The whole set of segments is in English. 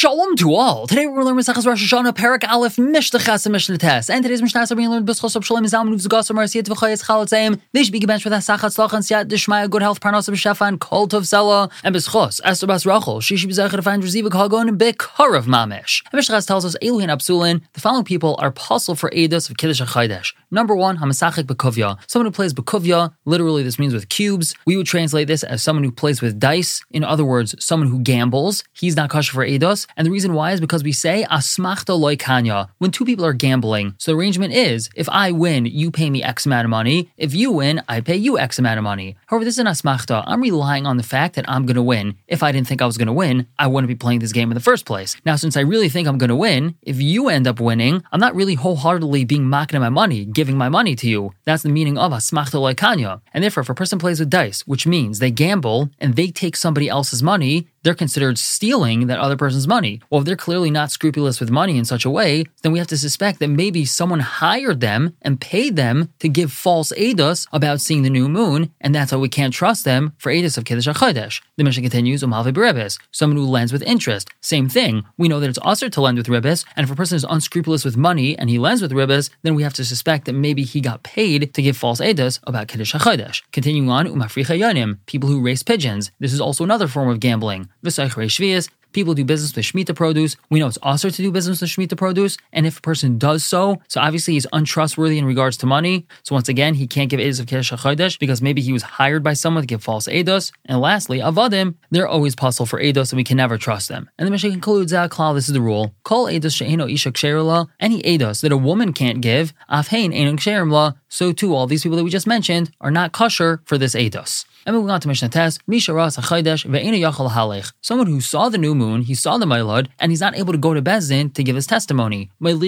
Shalom to all. Today we're going to learn Masachas Rosh Hashanah, Parak Aleph, Mishnah and Mishnates. And today's Mishnah is being learned B'schos of Shalom Zalman Uvzagos Marasiyat V'chayetz Chalatzayim. They should be given for that Sachat Slach and Siyat Dishmaya, good health, Parnas of Shefa, and Kol Tov Sela. And B'schos, Esther Bas Rachel, she should be Zechar to find Rezivik Hagon and Bekarav Mamish. And Mishnah tells us, Eluhin Absulin, the following people are pasul for Eidos of Kiddush HaChaydesh. Number one, Hamasachik Bekuvya. Someone who plays Bekuvya, literally this means with cubes. We would translate this as someone who plays with dice. In other words, someone who gambles. He's not kosher for Eidos. And the reason why is because we say asmachta loikanya when two people are gambling. So the arrangement is if I win, you pay me X amount of money. If you win, I pay you X amount of money. However, this is an asmachta. I'm relying on the fact that I'm going to win. If I didn't think I was going to win, I wouldn't be playing this game in the first place. Now, since I really think I'm going to win, if you end up winning, I'm not really wholeheartedly being mocking my money, giving my money to you. That's the meaning of asmachta loikanya. And therefore, if a person plays with dice, which means they gamble and they take somebody else's money, they're considered stealing that other person's money. Well, if they're clearly not scrupulous with money in such a way, then we have to suspect that maybe someone hired them and paid them to give false edus about seeing the new moon, and that's why we can't trust them for edus of Kiddush HaChodesh. The mission continues, Berebes, someone who lends with interest. Same thing. We know that it's usher to lend with ribbis, and if a person is unscrupulous with money and he lends with ribbis, then we have to suspect that maybe he got paid to give false edus about Kiddush HaChodesh. Continuing on, Umafricha Yonim, people who race pigeons. This is also another form of gambling. was euch schwer ist, People do business with Shemitah produce. We know it's also to do business with Shemitah produce. And if a person does so, so obviously he's untrustworthy in regards to money. So once again, he can't give Eidos of Kiddush HaChodesh because maybe he was hired by someone to give false Eidos. And lastly, Avadim, they're always pasul for Eidos and we can never trust them. And the Mishnah concludes that, Klal, this is the rule. Call Eidos She'eno Isha Ksherila, any Eidos that a woman can't give, Afhain Enon Ksherimla, so too all these people that we just mentioned are not kosher for this Eidos. And moving on to Mishnah Tes, Misha Ras Yachal Halech. Someone who saw the new moon, he saw the Mailad, and he's not able to go to Bezdin to give his testimony. We'll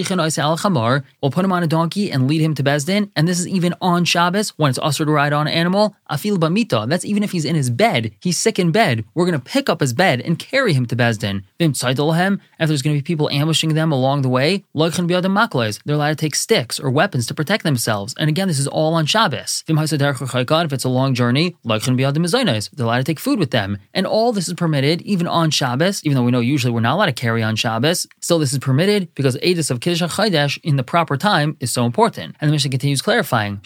put him on a donkey and lead him to Bezdin, and this is even on Shabbos when it's usher to ride on an animal. Afil Bamita, that's even if he's in his bed, he's sick in bed. We're going to pick up his bed and carry him to Bezdin. Vim if there's going to be people ambushing them along the way, they're allowed to take sticks or weapons to protect themselves. And again, this is all on Shabbos. Vim If it's a long journey, be Mezainos. They're allowed to take food with them. And all this is permitted even on Shabbos, even though we know usually we're not allowed to carry on Shabbos. Still, this is permitted because Edis of Kiddush HaChaydesh in the proper time is so important. And the Mishnah continues clarifying,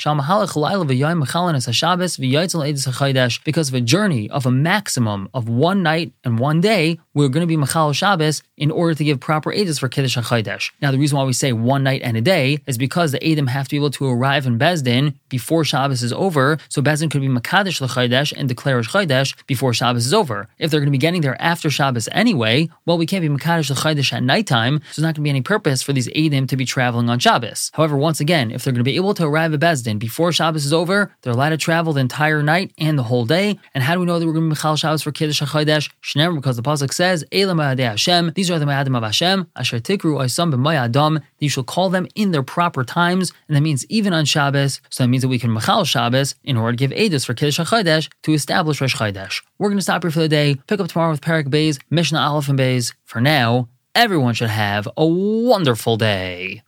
because of a journey of a maximum of one night and one day, we're going to be Machal Shabbos in order to give proper Edis for Kiddush HaChaydesh. Now, the reason why we say one night and a day is because the Edim have to be able to arrive in Bezdin before Shabbos is over, so Bezdin could be Makadish Chaydesh and declare Chaydesh before Shabbos is over. If they're going to be getting there after Shabbos anyway, well, we can't be Makadosh Chaydesh at nighttime, so there's not going to be any purpose for these Eidim to be traveling on Shabbos. However, once again, if they're going to be able to arrive at Bezdin before Shabbos is over, they're allowed to travel the entire night and the whole day. And how do we know that we're going to be Michal Shabbos for Kiddush HaChaydesh? Shnem, because the Pasuk says, Hashem, these are the Mayadim of Hashem, Asher Tikru Oisam B'Mayadam, you shall call them in their proper times, and that means even on Shabbos, so that means that we can Michal Shabbos in order to give Edus for Kiddush HaChaydesh to establish Rosh Chodesh. We're going to stop here for the day, pick up tomorrow with Parak Bays, Mishnah Aleph and Bays. For now, everyone should have a wonderful day.